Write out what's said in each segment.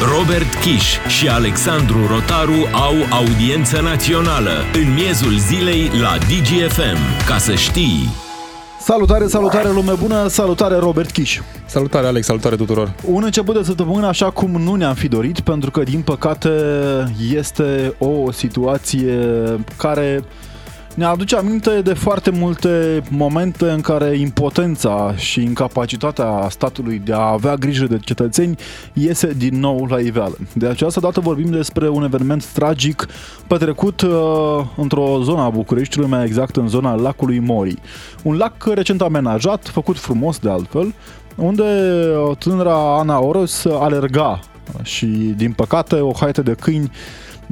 Robert Kiș și Alexandru Rotaru au audiență națională în miezul zilei la DGFM. Ca să știi... Salutare, salutare lume bună, salutare Robert Kiș. Salutare Alex, salutare tuturor. Un început de săptămână așa cum nu ne-am fi dorit, pentru că din păcate este o situație care ne aduce aminte de foarte multe momente în care impotența și incapacitatea statului de a avea grijă de cetățeni iese din nou la iveală. De această dată vorbim despre un eveniment tragic petrecut uh, într-o zonă a Bucureștiului, mai exact în zona lacului Mori. Un lac recent amenajat, făcut frumos de altfel, unde uh, tânăra Ana Oros alerga și, din păcate, o haită de câini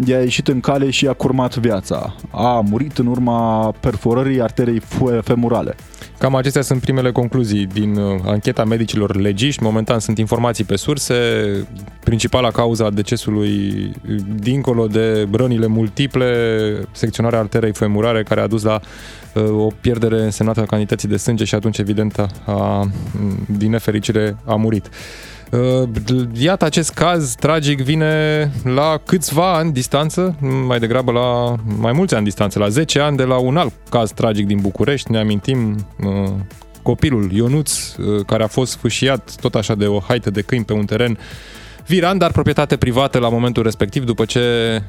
i-a ieșit în cale și i-a curmat viața. A murit în urma perforării arterei femurale. Cam acestea sunt primele concluzii din uh, ancheta medicilor legiști. Momentan sunt informații pe surse. Principala cauza decesului, dincolo de rănile multiple, secționarea arterei femurare, care a dus la uh, o pierdere însemnată a cantității de sânge și atunci, evident, a, a, din nefericire a murit. Uh, iată, acest caz tragic vine la câțiva ani distanță, mai degrabă la mai mulți ani distanță, la 10 ani de la un alt caz tragic din București. Ne amintim uh, copilul Ionuț, uh, care a fost sfâșiat tot așa de o haită de câini pe un teren Viran, dar proprietate privată la momentul respectiv, după ce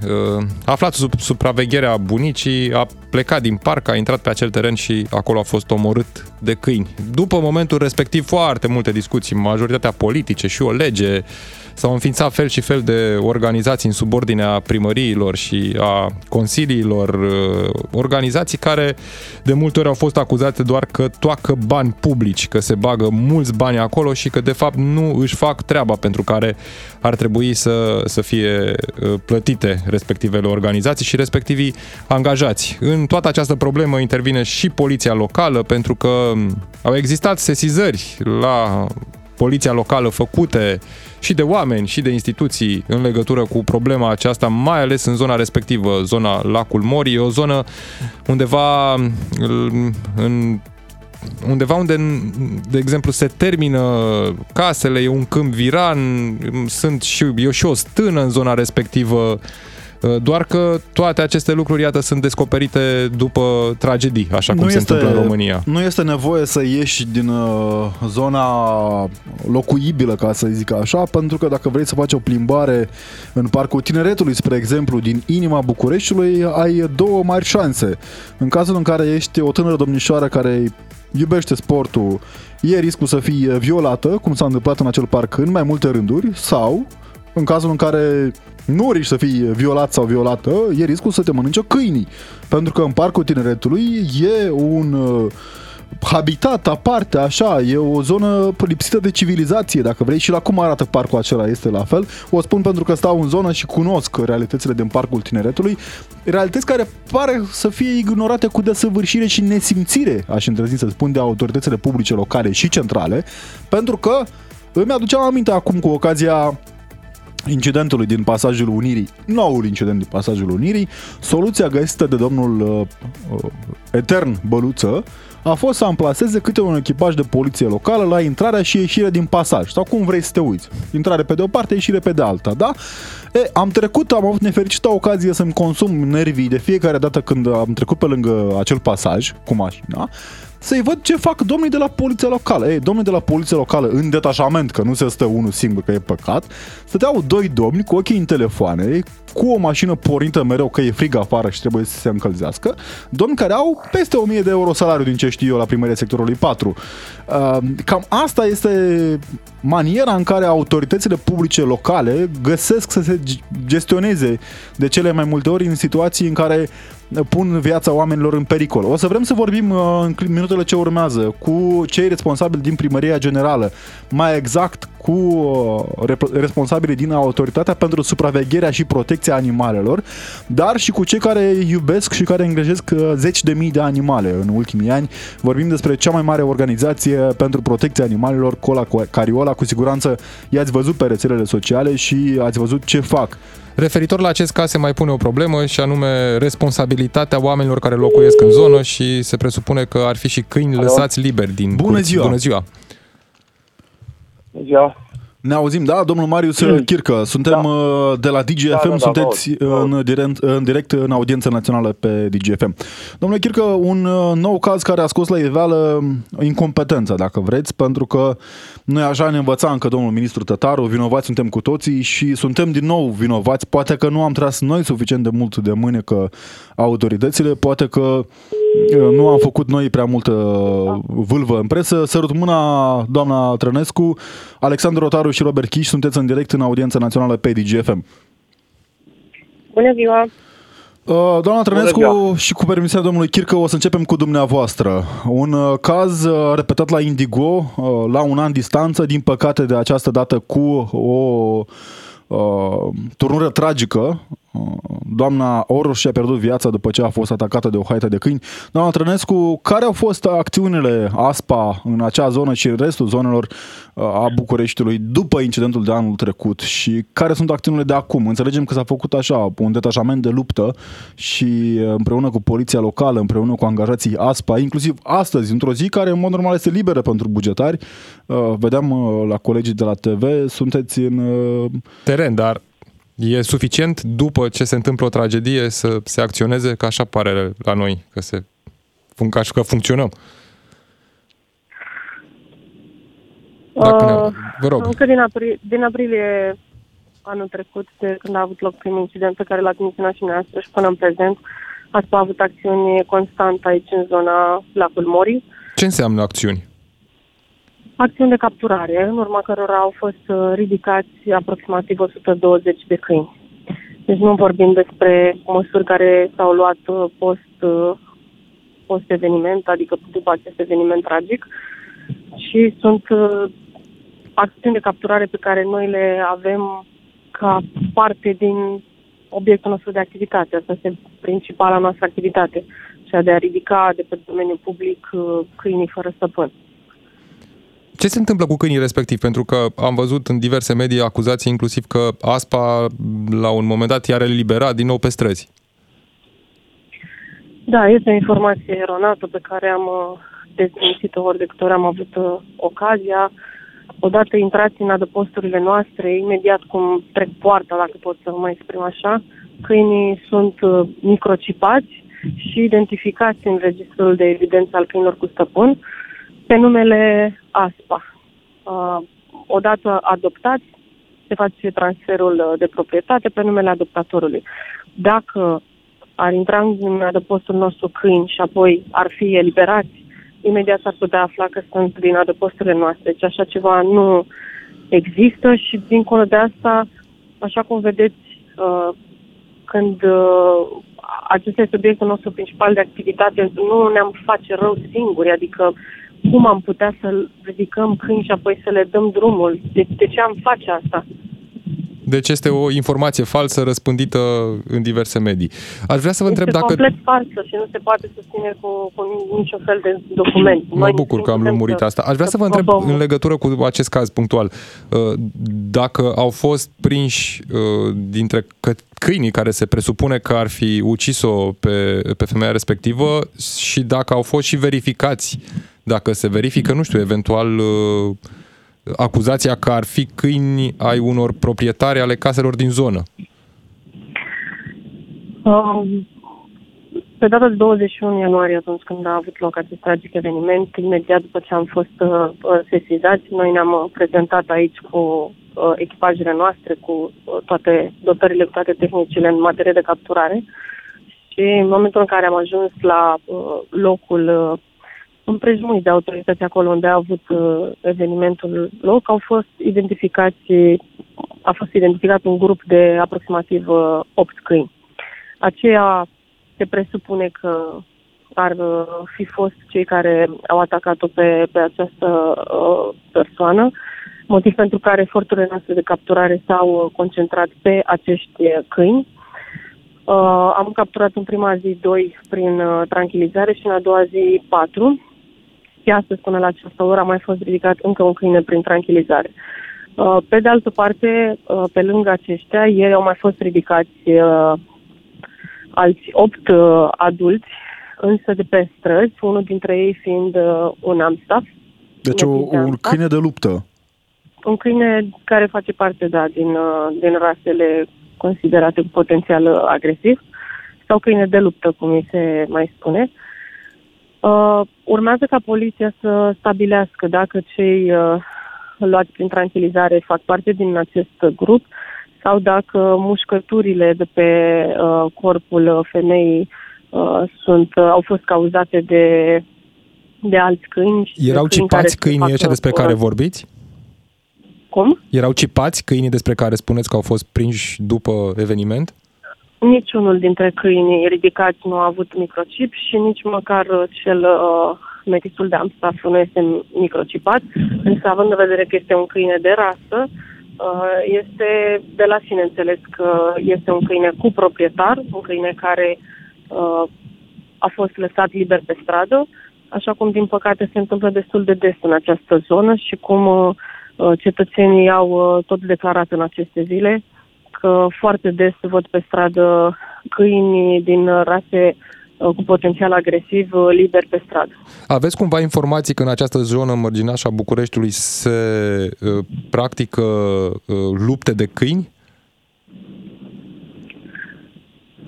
uh, a aflat sub supravegherea bunicii, a plecat din parc, a intrat pe acel teren și acolo a fost omorât de câini. După momentul respectiv, foarte multe discuții, majoritatea politice și o lege S-au înființat fel și fel de organizații în subordinea primăriilor și a consiliilor, uh, organizații care de multe ori au fost acuzate doar că toacă bani publici, că se bagă mulți bani acolo și că de fapt nu își fac treaba pentru care ar trebui să, să fie uh, plătite respectivele organizații și respectivii angajați. În toată această problemă intervine și poliția locală pentru că au existat sesizări la poliția locală făcute și de oameni și de instituții în legătură cu problema aceasta, mai ales în zona respectivă, zona Lacul Mori, e o zonă undeva în undeva unde, de exemplu, se termină casele, e un câmp viran, sunt și, e și o stână în zona respectivă, Uh, doar că toate aceste lucruri, iată, sunt descoperite după tragedii, așa cum nu se este, întâmplă în România. Nu este nevoie să ieși din uh, zona locuibilă, ca să zic așa, pentru că dacă vrei să faci o plimbare în Parcul Tineretului, spre exemplu, din inima Bucureștiului, ai două mari șanse. În cazul în care ești o tânără domnișoară care iubește sportul, e riscul să fii violată, cum s-a întâmplat în acel parc în mai multe rânduri, sau în cazul în care nu riști să fii violat sau violată, e riscul să te mănânce câinii. Pentru că în Parcul Tineretului e un uh, habitat aparte, așa, e o zonă lipsită de civilizație, dacă vrei, și la cum arată parcul acela este la fel. O spun pentru că stau în zonă și cunosc realitățile din Parcul Tineretului, realități care pare să fie ignorate cu desăvârșire și nesimțire, aș îndrăzni să spun, de autoritățile publice locale și centrale, pentru că îmi aduceam aminte acum cu ocazia incidentului din pasajul Unirii, noul incident din pasajul Unirii, soluția găsită de domnul uh, uh, Etern Băluță a fost să amplaseze câte un echipaj de poliție locală la intrarea și ieșirea din pasaj, sau cum vrei să te uiți. Intrare pe de o parte, ieșire pe de alta, da? E, am trecut, am avut nefericită ocazie să-mi consum nervii de fiecare dată când am trecut pe lângă acel pasaj cu mașina să-i văd ce fac domnii de la poliția locală. Ei, domnii de la poliția locală în detașament, că nu se stă unul singur, că e păcat, stăteau doi domni cu ochii în telefoane, cu o mașină pornită mereu că e frig afară și trebuie să se încălzească, domni care au peste 1000 de euro salariu din ce știu eu la primăria sectorului 4. Uh, cam asta este maniera în care autoritățile publice locale găsesc să se gestioneze de cele mai multe ori în situații în care pun viața oamenilor în pericol. O să vrem să vorbim uh, în minutele ce urmează cu cei responsabili din Primăria Generală, mai exact cu uh, responsabilii din Autoritatea pentru Supravegherea și Protecția Animalelor, dar și cu cei care iubesc și care îngrijesc uh, zeci de mii de animale în ultimii ani. Vorbim despre cea mai mare organizație pentru protecția animalelor, Cola Cariola. Cu siguranță i-ați văzut pe rețelele sociale și ați văzut ce fac. Referitor la acest caz se mai pune o problemă și anume responsabilitatea oamenilor care locuiesc în zonă și se presupune că ar fi și câini Alo? lăsați liberi din Bună curți. ziua! Bună ziua! Bună ziua! Ne auzim, da? Domnul Marius mm. Chircă, suntem da. Uh, de la DGFM, da, da, da, sunteți da, în, direct, în direct în audiență națională pe DGFM. Domnule Chircă, un uh, nou caz care a scos la iveală incompetența, dacă vreți, pentru că noi așa ne învăța încă domnul ministru Tătaru, vinovați suntem cu toții și suntem din nou vinovați. Poate că nu am tras noi suficient de mult de mâine că autoritățile, poate că uh, nu am făcut noi prea multă vâlvă în presă. Sărut mâna, doamna Trănescu, Alexandru Rotaru și Robert Chiș, sunteți în direct în audiența națională pe DGFM. Bună ziua! Uh, doamna Trănescu și cu permisiunea domnului Chircă o să începem cu dumneavoastră. Un uh, caz uh, repetat la Indigo la un an distanță, din păcate de această dată cu o turnură tragică Doamna Oroș și-a pierdut viața după ce a fost atacată de o haită de câini. Doamna Trănescu, care au fost acțiunile ASPA în acea zonă și în restul zonelor uh, a Bucureștiului după incidentul de anul trecut și care sunt acțiunile de acum? Înțelegem că s-a făcut așa un detașament de luptă și uh, împreună cu poliția locală, împreună cu angajații ASPA, inclusiv astăzi, într-o zi care în mod normal este liberă pentru bugetari, uh, vedeam la colegii de la TV, sunteți în... Teren, dar E suficient după ce se întâmplă o tragedie să se acționeze, că așa pare la noi, că, se, că funcționăm. Dacă uh, ne, vă rog. Încă din, apri, din aprilie anul trecut, de când a avut loc primul incident pe care l-a menționat și noastră și până în prezent, ați avut acțiuni constant aici în zona lacul Mori. Ce înseamnă acțiuni? Acțiuni de capturare, în urma cărora au fost uh, ridicați aproximativ 120 de câini. Deci nu vorbim despre măsuri care s-au luat uh, post, uh, post-eveniment, adică după acest eveniment tragic, și sunt acțiuni de capturare pe care noi le avem ca parte din obiectul nostru de activitate. Asta este principala noastră activitate, cea de a ridica de pe domeniul public câinii fără stăpân. Ce se întâmplă cu câinii respectiv? Pentru că am văzut în diverse medii acuzații inclusiv că ASPA la un moment dat i-a eliberat din nou pe străzi. Da, este o informație eronată pe care am uh, dezmințit-o ori de câte ori am avut uh, ocazia. Odată intrați în adăposturile noastre, imediat cum trec poarta, dacă pot să mă exprim așa, câinii sunt uh, microcipați și identificați în registrul de evidență al câinilor cu stăpân pe numele ASPA. Uh, odată adoptați, se face transferul uh, de proprietate pe numele adoptatorului. Dacă ar intra în adăpostul nostru câini și apoi ar fi eliberați, imediat s-ar putea afla că sunt din adăposturile noastre. Deci așa ceva nu există și dincolo de asta, așa cum vedeți, uh, când uh, acesta este subiectul nostru principal de activitate, nu ne-am face rău singuri, adică cum am putea să ridicăm câini și apoi să le dăm drumul? De, de ce am face asta? Deci este o informație falsă răspândită în diverse medii. Aș vrea să vă este întreb dacă... complet falsă și nu se poate susține cu, cu niciun fel de document. Mă Noi bucur că am lămurit asta. Aș vrea să, să vă întreb în legătură cu acest caz punctual. Uh, dacă au fost prinși uh, dintre câinii care se presupune că ar fi ucis-o pe, pe femeia respectivă și dacă au fost și verificați dacă se verifică, nu știu, eventual uh, acuzația că ar fi câini ai unor proprietari ale caselor din zonă? Um, pe data de 21 ianuarie, atunci când a avut loc acest tragic eveniment, imediat după ce am fost uh, uh sesizați, noi ne-am uh, prezentat aici cu uh, echipajele noastre, cu uh, toate dotările, cu toate tehnicile în materie de capturare. Și în momentul în care am ajuns la uh, locul uh, împrejmuiți de autorități acolo unde a avut uh, evenimentul loc, au fost identificați, a fost identificat un grup de aproximativ uh, 8 câini. Aceea se presupune că ar uh, fi fost cei care au atacat-o pe, pe această uh, persoană, motiv pentru care eforturile noastre de capturare s-au uh, concentrat pe acești câini. Uh, am capturat în prima zi doi prin uh, tranquilizare și în a doua zi patru și astăzi până la această oră a mai fost ridicat încă un câine prin tranquilizare. Uh, pe de altă parte, uh, pe lângă aceștia, ieri au mai fost ridicați uh, alți opt adulți, însă de pe străzi, unul dintre ei fiind un amstaff. Deci o, un câine de luptă. un câine care face parte, da, din, uh, din rasele considerate cu potențial agresiv sau câine de luptă, cum mi se mai spune. Uh, urmează ca poliția să stabilească dacă cei uh, luați prin tranquilizare fac parte din acest grup sau dacă mușcăturile de pe uh, corpul femeii uh, sunt, uh, au fost cauzate de, de alți câini. Erau câini cipați câinii ăștia despre care vorbiți? Cum? Erau cipați câinii despre care spuneți că au fost prinși după eveniment? Niciunul dintre câinii ridicați nu a avut microchip și nici măcar cel uh, metisul de Amstaff nu este microcipat, însă având în vedere că este un câine de rasă, uh, este de la sine înțeles că este un câine cu proprietar, un câine care uh, a fost lăsat liber pe stradă, așa cum din păcate se întâmplă destul de des în această zonă și cum uh, cetățenii au tot declarat în aceste zile. că foarte des văd pe stradă câini din rase Uh, cu potențial agresiv uh, liber pe stradă. Aveți cumva informații că în această zonă mărginașă a Bucureștiului se uh, practică uh, lupte de câini?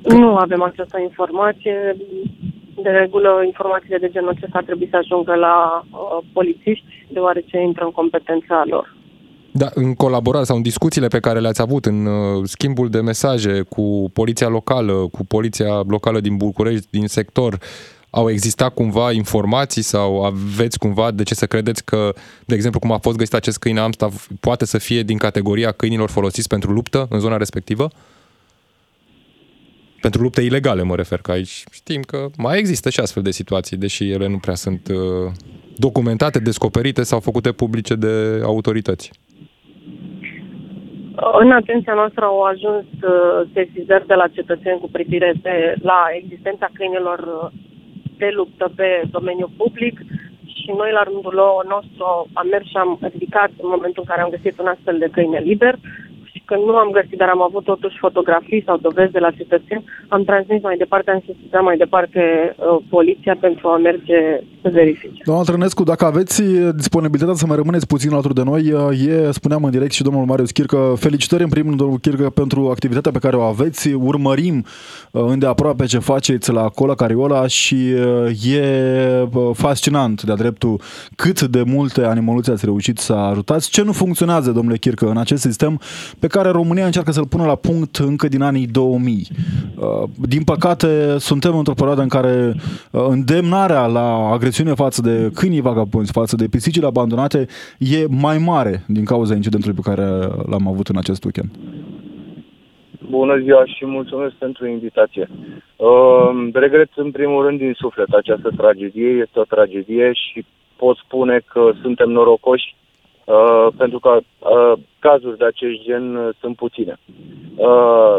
Nu avem această informație. De regulă, informațiile de genul acesta trebuie să ajungă la uh, polițiști, deoarece intră în competența lor. Da, în colaborare sau în discuțiile pe care le-ați avut, în uh, schimbul de mesaje cu poliția locală, cu poliția locală din București, din sector, au existat cumva informații sau aveți cumva de ce să credeți că, de exemplu, cum a fost găsit acest câine Amstaff, poate să fie din categoria câinilor folosiți pentru luptă în zona respectivă? Pentru lupte ilegale mă refer, că aici știm că mai există și astfel de situații, deși ele nu prea sunt uh, documentate, descoperite sau făcute publice de autorități. În atenția noastră au ajuns uh, sesizări de la cetățeni cu privire de, la existența câinilor uh, de luptă pe domeniul public și noi la rândul nostru am mers și am ridicat în momentul în care am găsit un astfel de câine liber că nu am găsit, dar am avut totuși fotografii sau dovezi de la cetățeni, am transmis mai departe, am sesizat mai departe uh, poliția pentru a merge să verifice. Doamna Trănescu, dacă aveți disponibilitatea să mai rămâneți puțin alături de noi, uh, e, spuneam în direct și domnul Marius Chircă, felicitări în primul rând, domnul Chircă, pentru activitatea pe care o aveți, urmărim uh, îndeaproape ce faceți la Cola Cariola și uh, e fascinant de-a dreptul cât de multe animăluțe ați reușit să ajutați. Ce nu funcționează, domnule Chircă, în acest sistem pe care România încearcă să-l pună la punct încă din anii 2000. Uh, din păcate, suntem într-o perioadă în care uh, îndemnarea la agresiune față de câinii vagabonzi, față de pisicile abandonate, e mai mare din cauza incidentului pe care l-am avut în acest weekend. Bună ziua și mulțumesc pentru invitație. Uh, regret în primul rând din suflet această tragedie. Este o tragedie și pot spune că suntem norocoși uh, pentru că uh, cazuri de acest gen uh, sunt puține. Uh,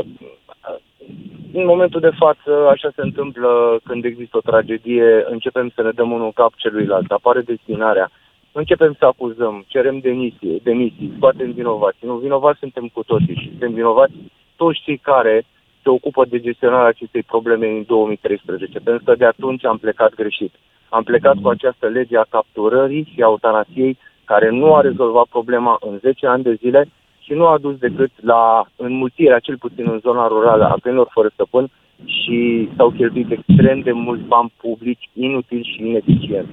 în momentul de față, așa se întâmplă când există o tragedie, începem să ne dăm unul în cap celuilalt, apare destinarea, începem să acuzăm, cerem demisie, demisii, scoatem vinovați. Nu, vinovați suntem cu toții și suntem vinovați toți cei care se ocupă de gestionarea acestei probleme în 2013, pentru că de atunci am plecat greșit. Am plecat cu această lege a capturării și a eutanasiei care nu a rezolvat problema în 10 ani de zile și nu a dus decât la înmulțirea, cel puțin în zona rurală, a câinilor fără stăpân și s-au cheltuit extrem de mulți bani publici, inutil și ineficient.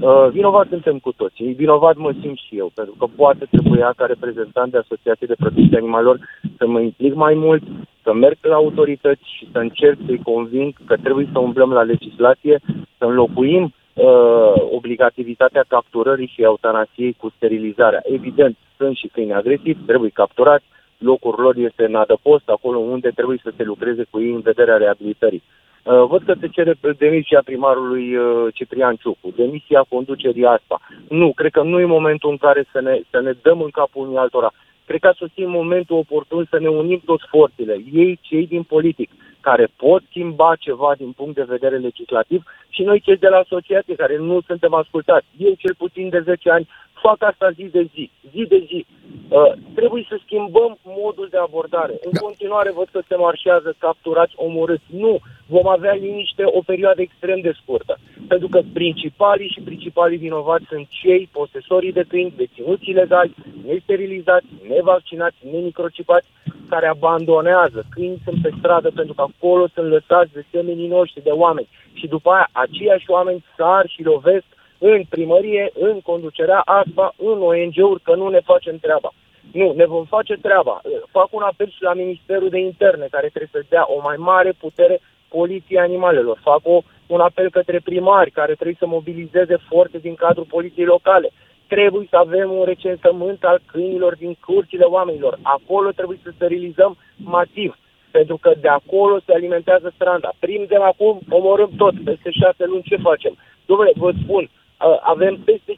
Uh, vinovat suntem cu toții. Vinovat mă simt și eu, pentru că poate trebuia ca reprezentant de Asociație de Protecție Animalelor să mă implic mai mult, să merg la autorități și să încerc să-i conving că trebuie să umblăm la legislație, să înlocuim uh, obligativitatea capturării și eutanasiei cu sterilizarea. Evident, sunt și câini agresivi, trebuie capturați, locul lor este în adăpost, acolo unde trebuie să se lucreze cu ei în vederea reabilitării. Uh, văd că se cere demisia primarului uh, Ciprian Ciucu, demisia conducerii asta. Nu, cred că nu e momentul în care să ne, să ne dăm în capul unii altora. Cred că a sosit momentul oportun să ne unim toți forțele, ei, cei din politic, care pot schimba ceva din punct de vedere legislativ și noi cei de la asociație care nu suntem ascultați. Eu cel puțin de 10 ani fac asta zi de zi, zi de zi. Uh, trebuie să schimbăm modul de abordare. În da. continuare văd că se marșează capturați, omorâți. Nu! vom avea liniște o perioadă extrem de scurtă. Pentru că principalii și principalii vinovați sunt cei posesorii de câini, deținuți ilegali, nesterilizați, nevaccinați, nemicrocipați, care abandonează. Câini sunt pe stradă pentru că acolo sunt lăsați de semenii noștri, de oameni. Și după aia, aceiași oameni sar și lovesc în primărie, în conducerea asta, în ONG-uri, că nu ne facem treaba. Nu, ne vom face treaba. Fac un apel și la Ministerul de Interne, care trebuie să dea o mai mare putere poliției animalelor. Fac o, un apel către primari, care trebuie să mobilizeze forțe din cadrul poliției locale. Trebuie să avem un recensământ al câinilor din curțile oamenilor. Acolo trebuie să sterilizăm masiv, pentru că de acolo se alimentează stranda. Prindem acum, omorâm tot. Peste șase luni ce facem? Dom'le, vă spun, avem peste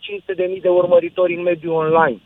500.000 de urmăritori în mediul online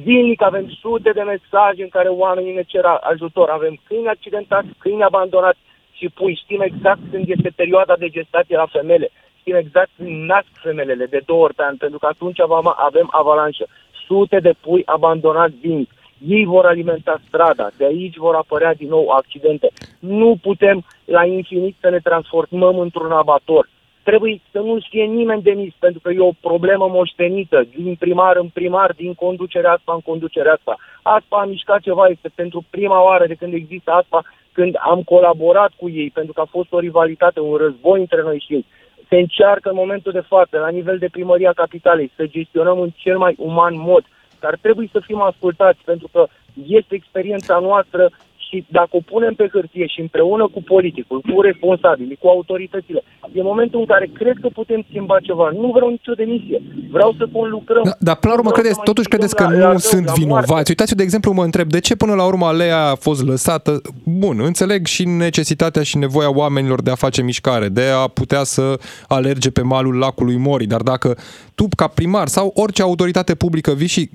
Zilnic avem sute de mesaje în care oamenii ne cer ajutor. Avem câini accidentați, câini abandonați și pui. Știm exact când este perioada de gestație la femele. Știm exact când nasc femelele de două ori pe an, pentru că atunci avem avalanșă. Sute de pui abandonați zilnic. Ei vor alimenta strada, de aici vor apărea din nou accidente. Nu putem la infinit să ne transformăm într-un abator trebuie să nu știe nimeni de mis, pentru că e o problemă moștenită din primar în primar, din conducerea asta în conducerea asta. Asta a mișcat ceva, este pentru prima oară de când există asta, când am colaborat cu ei, pentru că a fost o rivalitate, un război între noi și ei. Se încearcă în momentul de față, la nivel de primăria capitalei, să gestionăm în cel mai uman mod, dar trebuie să fim ascultați, pentru că este experiența noastră și dacă o punem pe hârtie și împreună cu politicul, cu responsabilii, cu autoritățile, e momentul în care cred că putem schimba ceva. Nu vreau nicio demisie. Vreau să lucrăm. Da, dar până la urmă, credeți, totuși credeți că nu sunt vinovați? Uitați, de exemplu, mă întreb, de ce până la urmă alea a fost lăsată? Bun, înțeleg și necesitatea și nevoia oamenilor de a face mișcare, de a putea să alerge pe malul lacului Mori, dar dacă tu, ca primar sau orice autoritate publică, vii și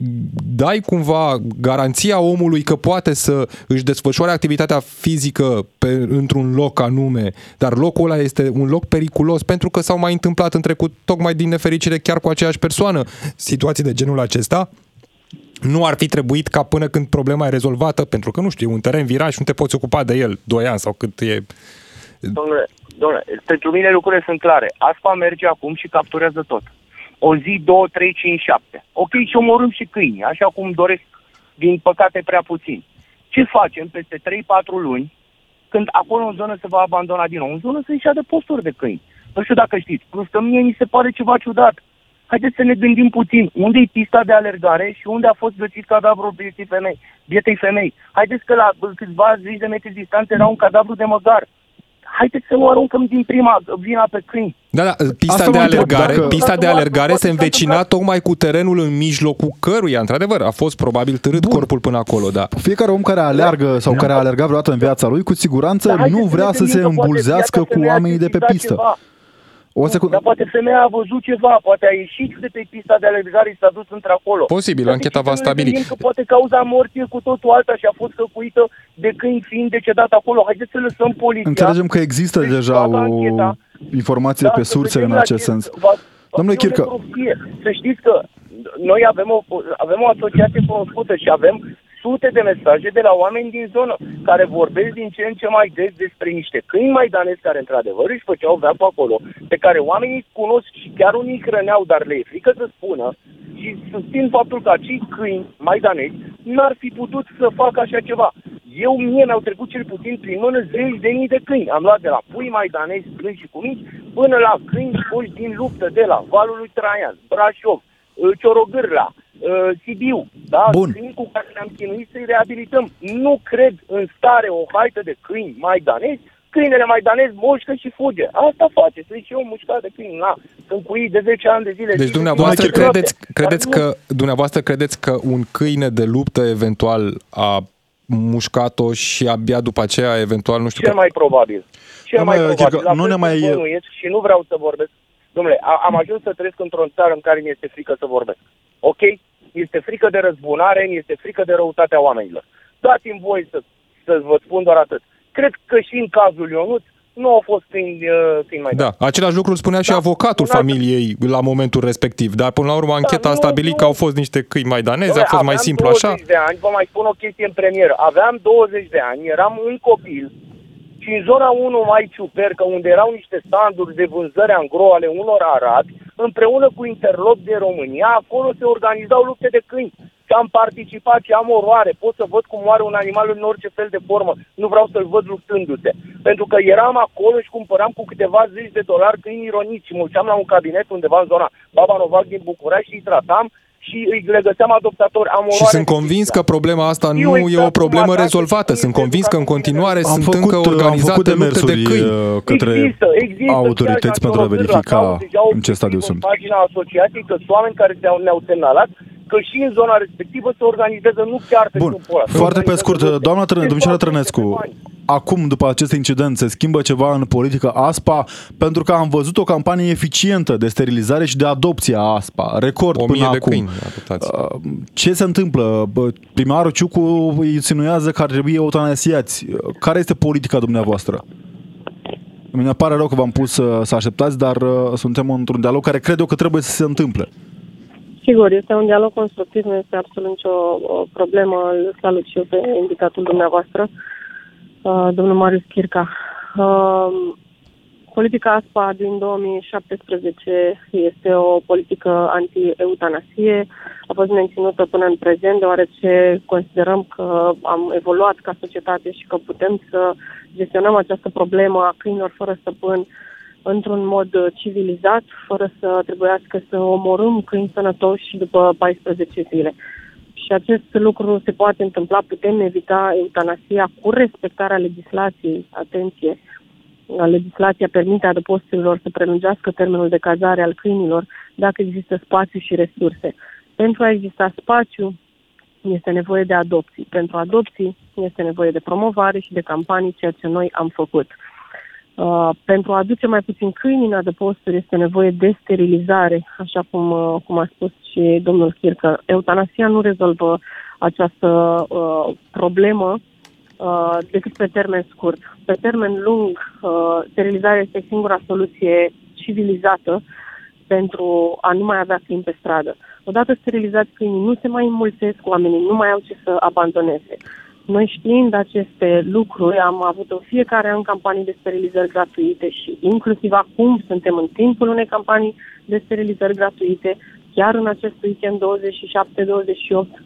dai cumva garanția omului că poate să își desfășoare desfășoare activitatea fizică pe, într-un loc anume, dar locul ăla este un loc periculos pentru că s-au mai întâmplat în trecut, tocmai din nefericire, chiar cu aceeași persoană, situații de genul acesta, nu ar fi trebuit ca până când problema e rezolvată, pentru că, nu știu, un teren virat și nu te poți ocupa de el doi ani sau cât e... Domnule, domnule, pentru mine lucrurile sunt clare. Aspa merge acum și capturează tot. O zi, două, trei, cinci, șapte. Ok, și omorâm și câini, așa cum doresc, din păcate, prea puțin. Ce facem peste 3-4 luni, când acolo în zonă se va abandona din nou? În zonă se ieșea de posturi de câini. Nu știu dacă știți, plus că mie mi se pare ceva ciudat. Haideți să ne gândim puțin. Unde e pista de alergare și unde a fost găsit cadavrul bietei femei? Bietei femei. Haideți că la câțiva zeci de metri distanță era un cadavru de măgar haideți să nu aruncăm din prima vina pe câini. Da, da, pista Asta de alergare, dacă... pista de alergare se învecina tocmai cu terenul în mijlocul căruia, într-adevăr, a fost probabil târât Bun. corpul până acolo, da. Fiecare om care aleargă sau da. care a alergat vreodată în viața lui, cu siguranță da, nu vrea să se îmbulzească cu oamenii de pe pistă. Ceva. O secundă. Dar poate femeia a văzut ceva, poate a ieșit de pe pista de alergare și s-a dus într-acolo. Posibil, dar ancheta va stabili. Că poate cauza morții cu totul alta și a fost căcuită de câini fiind decedat acolo. Haideți să lăsăm poliția. Înțelegem că există deci deja o ancheta. informație da, pe surse în acest sens. Va, Domnule Chircă. Să știți că noi avem o, avem o asociație cunoscută și avem sute de mesaje de la oameni din zonă care vorbesc din ce în ce mai des despre niște câini maidanezi care într-adevăr își făceau veacul acolo, pe care oamenii cunosc și chiar unii hrăneau, dar le e frică să spună și susțin faptul că acei câini maidanezi n-ar fi putut să facă așa ceva. Eu, mie mi-au trecut cel puțin prin mână zeci de mii de câini. Am luat de la pui maidanezi, plângi și cumici, până la câini scoși din luptă de la Valul lui Traian, Brașov, Ciorogârla, uh, Sibiu, da? Bun. câini cu care ne-am chinuit să-i reabilităm. Nu cred în stare o haită de câini maidanezi, câinele maidanez mușcă și fuge. Asta face, să și eu mușcat de câini, na, sunt cu ei de 10 ani de zile. Deci dumneavoastră credeți, credeți că, dumneavoastră credeți că un câine de luptă eventual a mușcat-o și abia după aceea eventual, nu știu Cel că... mai probabil. Cel mai probabil. nu ne mai... Și nu vreau să vorbesc Domnule, am ajuns să trăiesc într-o țară în care mi este frică să vorbesc. Ok? Este frică de răzbunare, mi este frică de răutatea oamenilor. Dați-mi voi să, să vă spun doar atât. Cred că și în cazul Ionut nu au fost câini, uh, câini mai Da, același lucru spunea și da, avocatul familiei la momentul respectiv, dar până la urmă da, ancheta da, a stabilit nu, că au fost niște câini maidanezi, a fost mai simplu așa. de ani, vă mai spun o chestie în premieră, aveam 20 de ani, eram un copil Și în zona 1 mai Ciupercă, unde erau niște standuri de vânzări angro ale unor arabi, împreună cu Interlop de România, acolo se organizau lupte de câini. Și am participat și am oroare. Pot să văd cum moare un animal în orice fel de formă. Nu vreau să-l văd luptându-se. Pentru că eram acolo și cumpăram cu câteva zeci de dolari câini ironiți și mă la un cabinet undeva în zona Baba Novac din București și îi tratam și îi le găseam adoptatori. Am și sunt convins că problema asta nu exact e o problemă rezolvată. Sunt convins că în continuare am sunt făcut, încă organizate am făcut lupte de câini. Uh, către există, există autorități pentru a verifica în ce stadiu sunt. Pagina asociației că sunt oameni care ne-au semnalat că și în zona respectivă se organizează nu chiar pe Bun, foarte pe scurt, doamna Trăne, domnișoara Trănescu, acum, după acest incident, se schimbă ceva în politică ASPA? Pentru că am văzut o campanie eficientă de sterilizare și de adopție a ASPA. Record până de acum. Câini uh, Ce se întâmplă? Primarul Ciucu îi insinuează că ar trebui eutanasiați. Care este politica dumneavoastră? Mi pare rău că v-am pus să, să așteptați, dar uh, suntem într-un dialog care cred eu că trebuie să se întâmple. Sigur, este un dialog constructiv, nu este absolut nicio o problemă. Îl salut și eu pe invitatul dumneavoastră, uh, domnul Marius Chirca. Uh, politica ASPA din 2017 este o politică anti-eutanasie. A fost menținută până în prezent, deoarece considerăm că am evoluat ca societate și că putem să gestionăm această problemă a câinilor fără stăpân într-un mod uh, civilizat, fără să trebuiască să omorâm câini sănătoși după 14 zile. Și acest lucru se poate întâmpla, putem evita eutanasia cu respectarea legislației, atenție, legislația permite adăposturilor să prelungească termenul de cazare al câinilor dacă există spațiu și resurse. Pentru a exista spațiu, este nevoie de adopții. Pentru adopții este nevoie de promovare și de campanii, ceea ce noi am făcut. Uh, pentru a aduce mai puțin câini în adăposturi este nevoie de sterilizare, așa cum, uh, cum a spus și domnul Chircă. Eutanasia nu rezolvă această uh, problemă uh, decât pe termen scurt. Pe termen lung, uh, sterilizarea este singura soluție civilizată pentru a nu mai avea câini pe stradă. Odată sterilizați câinii, nu se mai înmulțesc oamenii, nu mai au ce să abandoneze. Noi știind aceste lucruri, am avut o fiecare an campanii de sterilizări gratuite și inclusiv acum suntem în timpul unei campanii de sterilizări gratuite. Chiar în acest weekend 27, 28,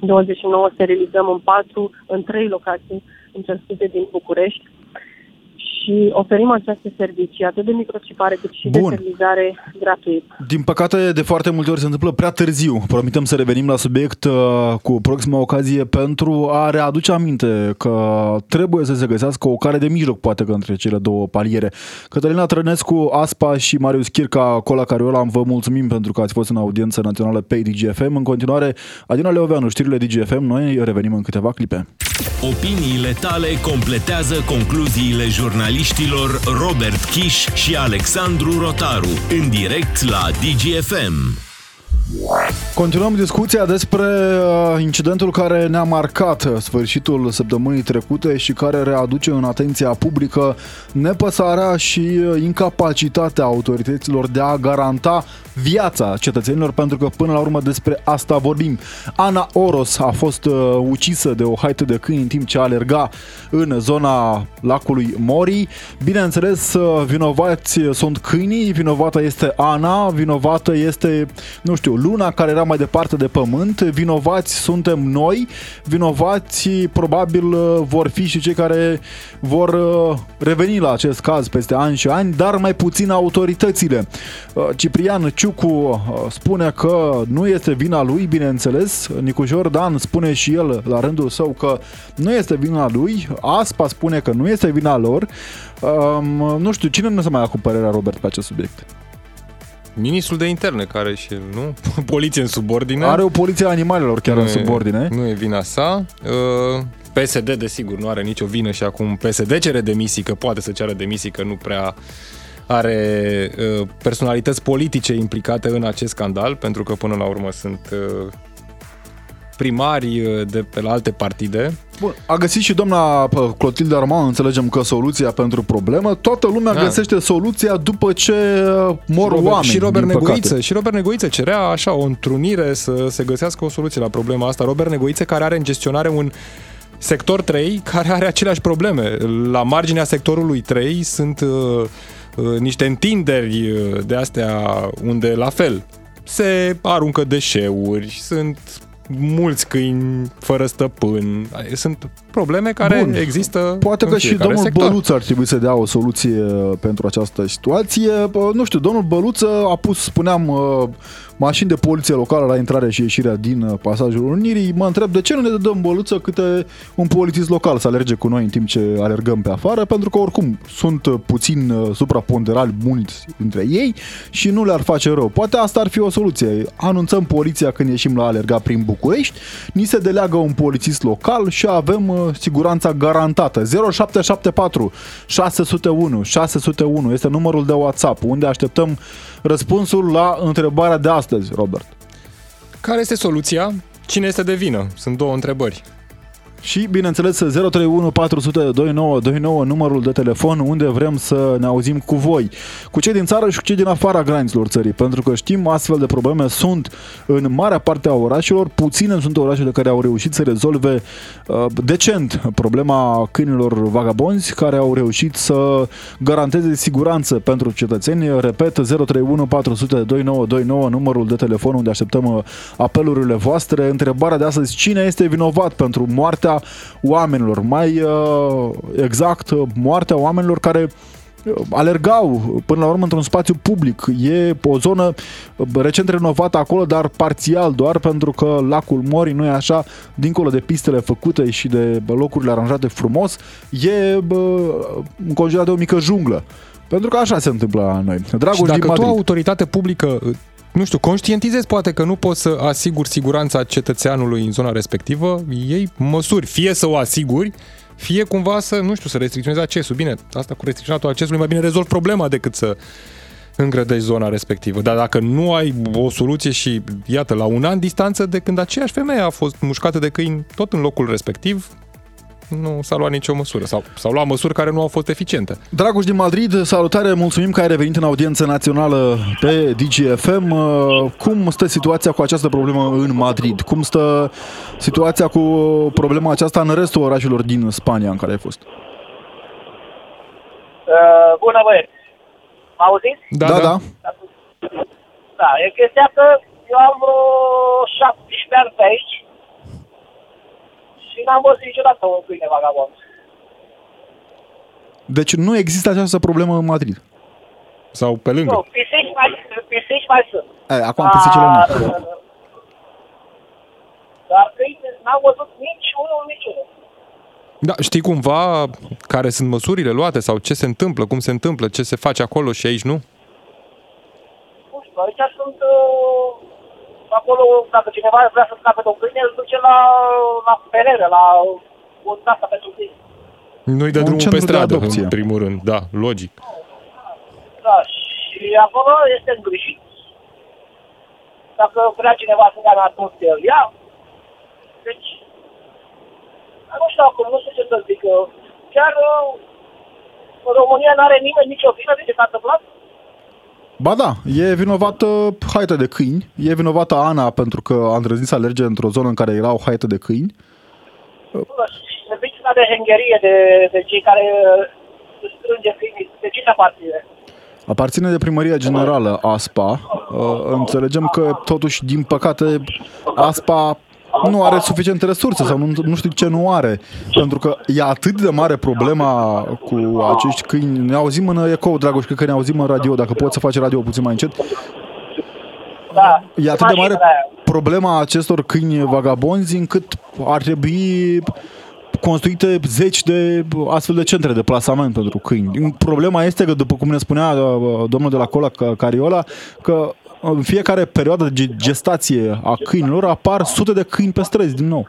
29 sterilizăm în patru, în trei locații, în din București și oferim aceste servicii, atât de microcipare cât și Bun. de sterilizare gratuit. Din păcate, de foarte multe ori se întâmplă prea târziu. Promitem să revenim la subiect uh, cu proxima ocazie pentru a readuce aminte că trebuie să se găsească o care de mijloc, poate că între cele două paliere. Cătălina Trănescu, Aspa și Marius Chirca, Cola Cariola, vă mulțumim pentru că ați fost în audiență națională pe DGFM. În continuare, Adina Leoveanu, știrile DGFM, noi revenim în câteva clipe. Opiniile tale completează concluziile jurnaliștilor Robert Kiș și Alexandru Rotaru în direct la DGFM. Continuăm discuția despre uh, incidentul care ne-a marcat uh, sfârșitul săptămânii trecute și care readuce în atenția publică nepăsarea și uh, incapacitatea autorităților de a garanta viața cetățenilor, pentru că până la urmă despre asta vorbim. Ana Oros a fost ucisă de o haită de câini în timp ce alerga în zona lacului Mori. Bineînțeles, vinovați sunt câinii, vinovata este Ana, vinovată este, nu știu, luna care era mai departe de pământ, vinovați suntem noi, vinovați probabil uh, vor fi și cei care vor uh, reveni la acest caz peste ani și ani, dar mai puțin autoritățile. Uh, Ciprian Ciucu spune că nu este vina lui, bineînțeles, Nicu Jordan spune și el la rândul său că nu este vina lui, Aspa spune că nu este vina lor. Um, nu știu, cine nu se mai ia cu părerea Robert pe acest subiect? Ministrul de interne, care și nu? Poliție în subordine. Are o poliție a animalelor chiar nu în subordine. E, nu e vina sa. Uh, PSD, desigur, nu are nicio vină și acum PSD cere demisii, că poate să ceară demisii, că nu prea are uh, personalități politice implicate în acest scandal, pentru că până la urmă sunt uh, primari uh, de pe la alte partide. Bun, a găsit și doamna Clotilde Arman, înțelegem că soluția pentru problemă. Toată lumea da. găsește soluția după ce uh, mor și Robert, oameni, și Robert Negoiță, Și Robert Negoiță cerea așa o întrunire să se găsească o soluție la problema asta. Robert Negoiță care are în gestionare un sector 3 care are aceleași probleme. La marginea sectorului 3 sunt uh, uh, niște întinderi uh, de astea unde la fel se aruncă deșeuri, sunt mulți câini fără stăpân. Sunt probleme care Bun. există Poate în că și fiecare domnul sector. Băluță ar trebui să dea o soluție pentru această situație. Bă, Nu știu, domnul Băluță a pus, spuneam, uh, mașini de poliție locală la intrarea și ieșirea din uh, pasajul Unirii. Mă întreb de ce nu ne dăm Băluță câte un polițist local să alerge cu noi în timp ce alergăm pe afară, pentru că oricum sunt uh, puțin uh, supraponderali mulți dintre ei și nu le-ar face rău. Poate asta ar fi o soluție. Anunțăm poliția când ieșim la alerga prin București, ni se deleagă un polițist local și avem uh, siguranța garantată. 0774 601 601 este numărul de WhatsApp unde așteptăm răspunsul la întrebarea de astăzi, Robert. Care este soluția? Cine este de vină? Sunt două întrebări. Și, bineînțeles, 031 400 2929, numărul de telefon unde vrem să ne auzim cu voi, cu cei din țară și cu cei din afara granițelor țării, pentru că știm astfel de probleme sunt în marea parte a orașelor, puține sunt orașele care au reușit să rezolve uh, decent problema câinilor vagabonzi, care au reușit să garanteze siguranță pentru cetățeni. Repet, 031 400 2929, numărul de telefon unde așteptăm uh, apelurile voastre. Întrebarea de astăzi, cine este vinovat pentru moartea oamenilor? Mai uh, exact, uh, moartea oamenilor care uh, alergau până la urmă într-un spațiu public. E o zonă uh, recent renovată acolo, dar parțial doar pentru că lacul Mori nu e așa, dincolo de pistele făcute și de bă, locurile aranjate frumos, e bă, înconjurat de o mică junglă. Pentru că așa se întâmplă la noi. Dragoș și din dacă tu, Madrid. autoritate publică, nu știu, conștientizezi poate că nu poți să asiguri siguranța cetățeanului în zona respectivă, iei măsuri, fie să o asiguri, fie cumva să, nu știu, să restricționezi accesul. Bine, asta cu restricționatul accesului mai bine rezolvi problema decât să îngrădești zona respectivă. Dar dacă nu ai o soluție și, iată, la un an distanță de când aceeași femeie a fost mușcată de câini tot în locul respectiv, nu s-a luat nicio măsură. Sau s-au luat măsuri care nu au fost eficiente. Dragoș din Madrid, salutare, mulțumim că ai revenit în audiență națională pe DGFM. Uh, Cum stă situația cu această problemă în Madrid? Cum stă situația cu problema aceasta în restul orașelor din Spania în care ai fost? Uh, bună băieți! Mă auziți? Da, da. da. Da, e chestia că eu am vreo 17 ani pe aici și n-am văzut niciodată un câine vagabond. Deci nu există această problemă în Madrid. Sau pe lângă. Nu, pisici mai, pisici mai sunt. E, acum pisicile nu. Dar, dar câini n-am văzut nici unul, nici unul. Da, știi cumva care sunt măsurile luate sau ce se întâmplă, cum se întâmplă, ce se face acolo și aici nu? Nu știu, aici sunt uh, acolo, dacă cineva vrea să scape de un câine, îl duce la, la perere, la o asta pentru câini. Nu-i dă Un drumul pe centru de stradă, adopție. în primul rând. Da, logic. Da, și acolo este îngrijit. Dacă vrea cineva să ia atunci el ia. Deci, nu știu acum, nu știu ce să zic. Chiar uh, în România nu are nimeni nicio vină de ce s-a întâmplat? Ba da, e vinovată haita de câini, e vinovată Ana pentru că a îndrăznit să alerge într-o zonă în care era o haită de câini. Și serviciul de hengherie de, de cei care uh, strânge câinii, de cine aparține? Aparține de Primăria Generală ASPA. Uh, Înțelegem că totuși, din păcate, ASPA nu are suficiente resurse sau nu, nu știu ce nu are. Pentru că e atât de mare problema cu acești câini. Ne auzim în ecou, Dragoș, cred că ne auzim în radio. Dacă poți să faci radio puțin mai încet. Da, E atât de mare mașinile aia. problema acestor câini vagabonzi încât ar trebui construite zeci de astfel de centre de plasament pentru câini. Problema este că, după cum ne spunea uh, domnul de la Cola Ca- Cariola, că în fiecare perioadă de ge- gestație a câinilor apar sute de câini pe străzi din nou.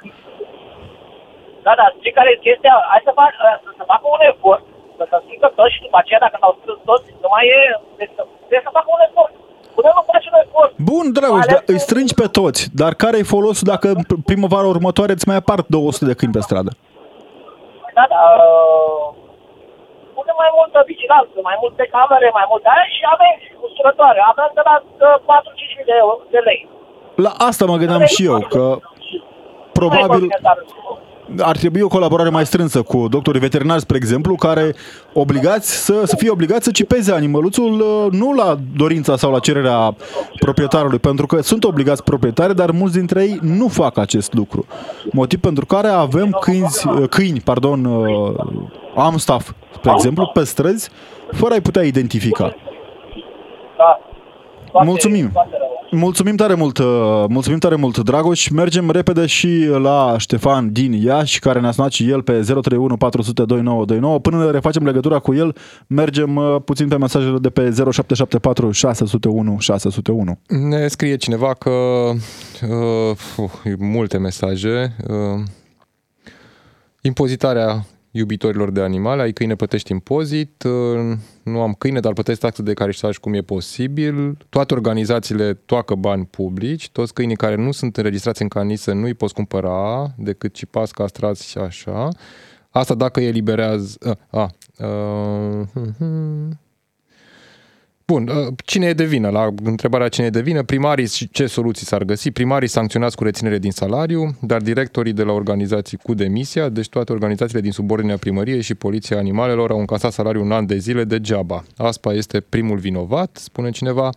Da, da, știi care e chestia? Hai să, fac, să, să facă un efort, să se strângă toți și după aceea, dacă s-au strâns toți, nu mai e... Deci, să- trebuie să facă un efort. Până nu face un efort. Bun, Dragoș, Ales dar îi că- strângi pe toți, dar care e folosul dacă p- primăvara următoare îți mai apar 200 de câini pe stradă? Da, da. uh, Pune mai multă vigilanță, mai multe camere, mai multe aia și amenzi usturătoare. Amenzi de la uh, 4-5 mii de, euro- de lei. La asta mă gândeam și eu, că Nu e probabil... bănuiesc, dar- ar trebui o colaborare mai strânsă cu doctorii veterinari, spre exemplu, care obligați să, să fie obligați să cipeze animăluțul uh, nu la dorința sau la cererea proprietarului, pentru că sunt obligați proprietari, dar mulți dintre ei nu fac acest lucru. Motiv pentru care avem câini, uh, câini pardon, uh, amstaff, spre exemplu, pe străzi, fără a-i putea identifica. Da. Foarte- Mulțumim. Foarte rău. Mulțumim tare mult, uh, mulțumim tare mult, Dragoș. Mergem repede și la Ștefan din Iași, care ne-a sunat și el pe 031 400 2929. Până ne refacem legătura cu el, mergem uh, puțin pe mesajele de pe 0774 601 601. Ne scrie cineva că uh, uh, multe mesaje. Uh, impozitarea iubitorilor de animale, ai câine plătești impozit, uh, nu am câine, dar plătesc taxe de cariștaj cum e posibil, toate organizațiile toacă bani publici, toți câinii care nu sunt înregistrați în canisă nu îi poți cumpăra decât cipați, castrați și așa. Asta dacă eliberează... A, a, uh, hmm, hmm. Bun, uh, cine e de vină? La întrebarea cine e de vină, primarii și ce soluții s-ar găsi? Primarii sancționați cu reținere din salariu, dar directorii de la organizații cu demisia, deci toate organizațiile din subordinea primăriei și poliția animalelor au încasat salariul un an de zile degeaba. Aspa este primul vinovat, spune cineva.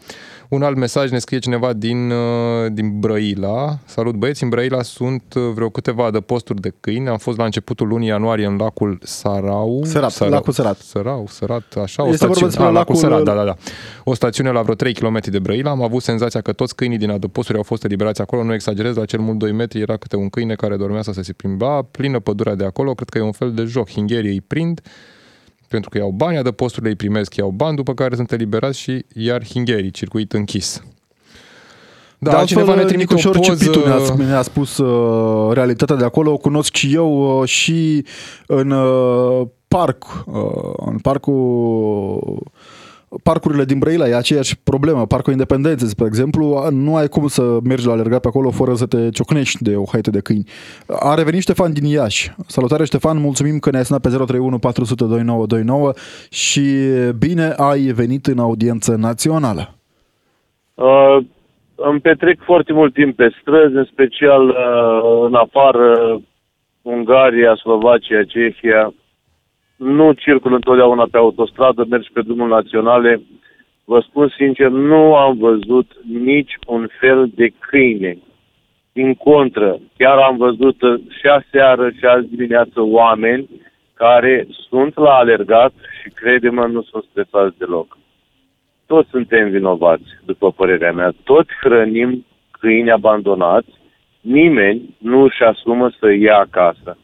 Un alt mesaj ne scrie cineva din, uh, din Brăila. Salut băieți, în Brăila sunt uh, vreo câteva adăposturi de câini. Am fost la începutul lunii ianuarie în lacul Sarau. Sărat, lacul Sărat. Sărau, Sărat, așa, o Este vorba stațiune. despre Ah, lacul lacul- Sărat, da, da, da. O stațiune la vreo 3 km de Brăila. Am avut senzația că toți câinii din adăposturi au fost eliberați acolo. Nu exagerez, la cel mult 2 metri era câte un câine care dormea să se plimba. Plină pădurea de acolo. Cred că e un fel de joc. Hingherii îi prind pentru că iau bani, adăposturile îi primesc, iau bani, după care sunt eliberați și iar hingherii, circuit închis. Da, de cineva ne trimite o Nicușor poză... Cipitu ne-a, ne-a spus uh, realitatea de acolo, o cunosc și eu uh, și în uh, parc, uh, în parcul parcurile din Brăila e aceeași problemă. Parcul Independenței, spre exemplu, nu ai cum să mergi la alergat pe acolo fără să te ciocnești de o haită de câini. A revenit Ștefan din Iași. Salutare Ștefan, mulțumim că ne-ai sunat pe 031 400 2929 și bine ai venit în audiență națională. Uh, îmi petrec foarte mult timp pe străzi, în special uh, în afară, Ungaria, Slovacia, Cehia. Nu circul întotdeauna pe autostradă, merg pe drumuri naționale. Vă spun sincer, nu am văzut nici un fel de câine. Din contră, chiar am văzut uh, și aseară și azi dimineață oameni care sunt la alergat și crede-mă, nu sunt stresați deloc toți suntem vinovați, după părerea mea. Toți hrănim câini abandonați, nimeni nu își asumă să ia acasă.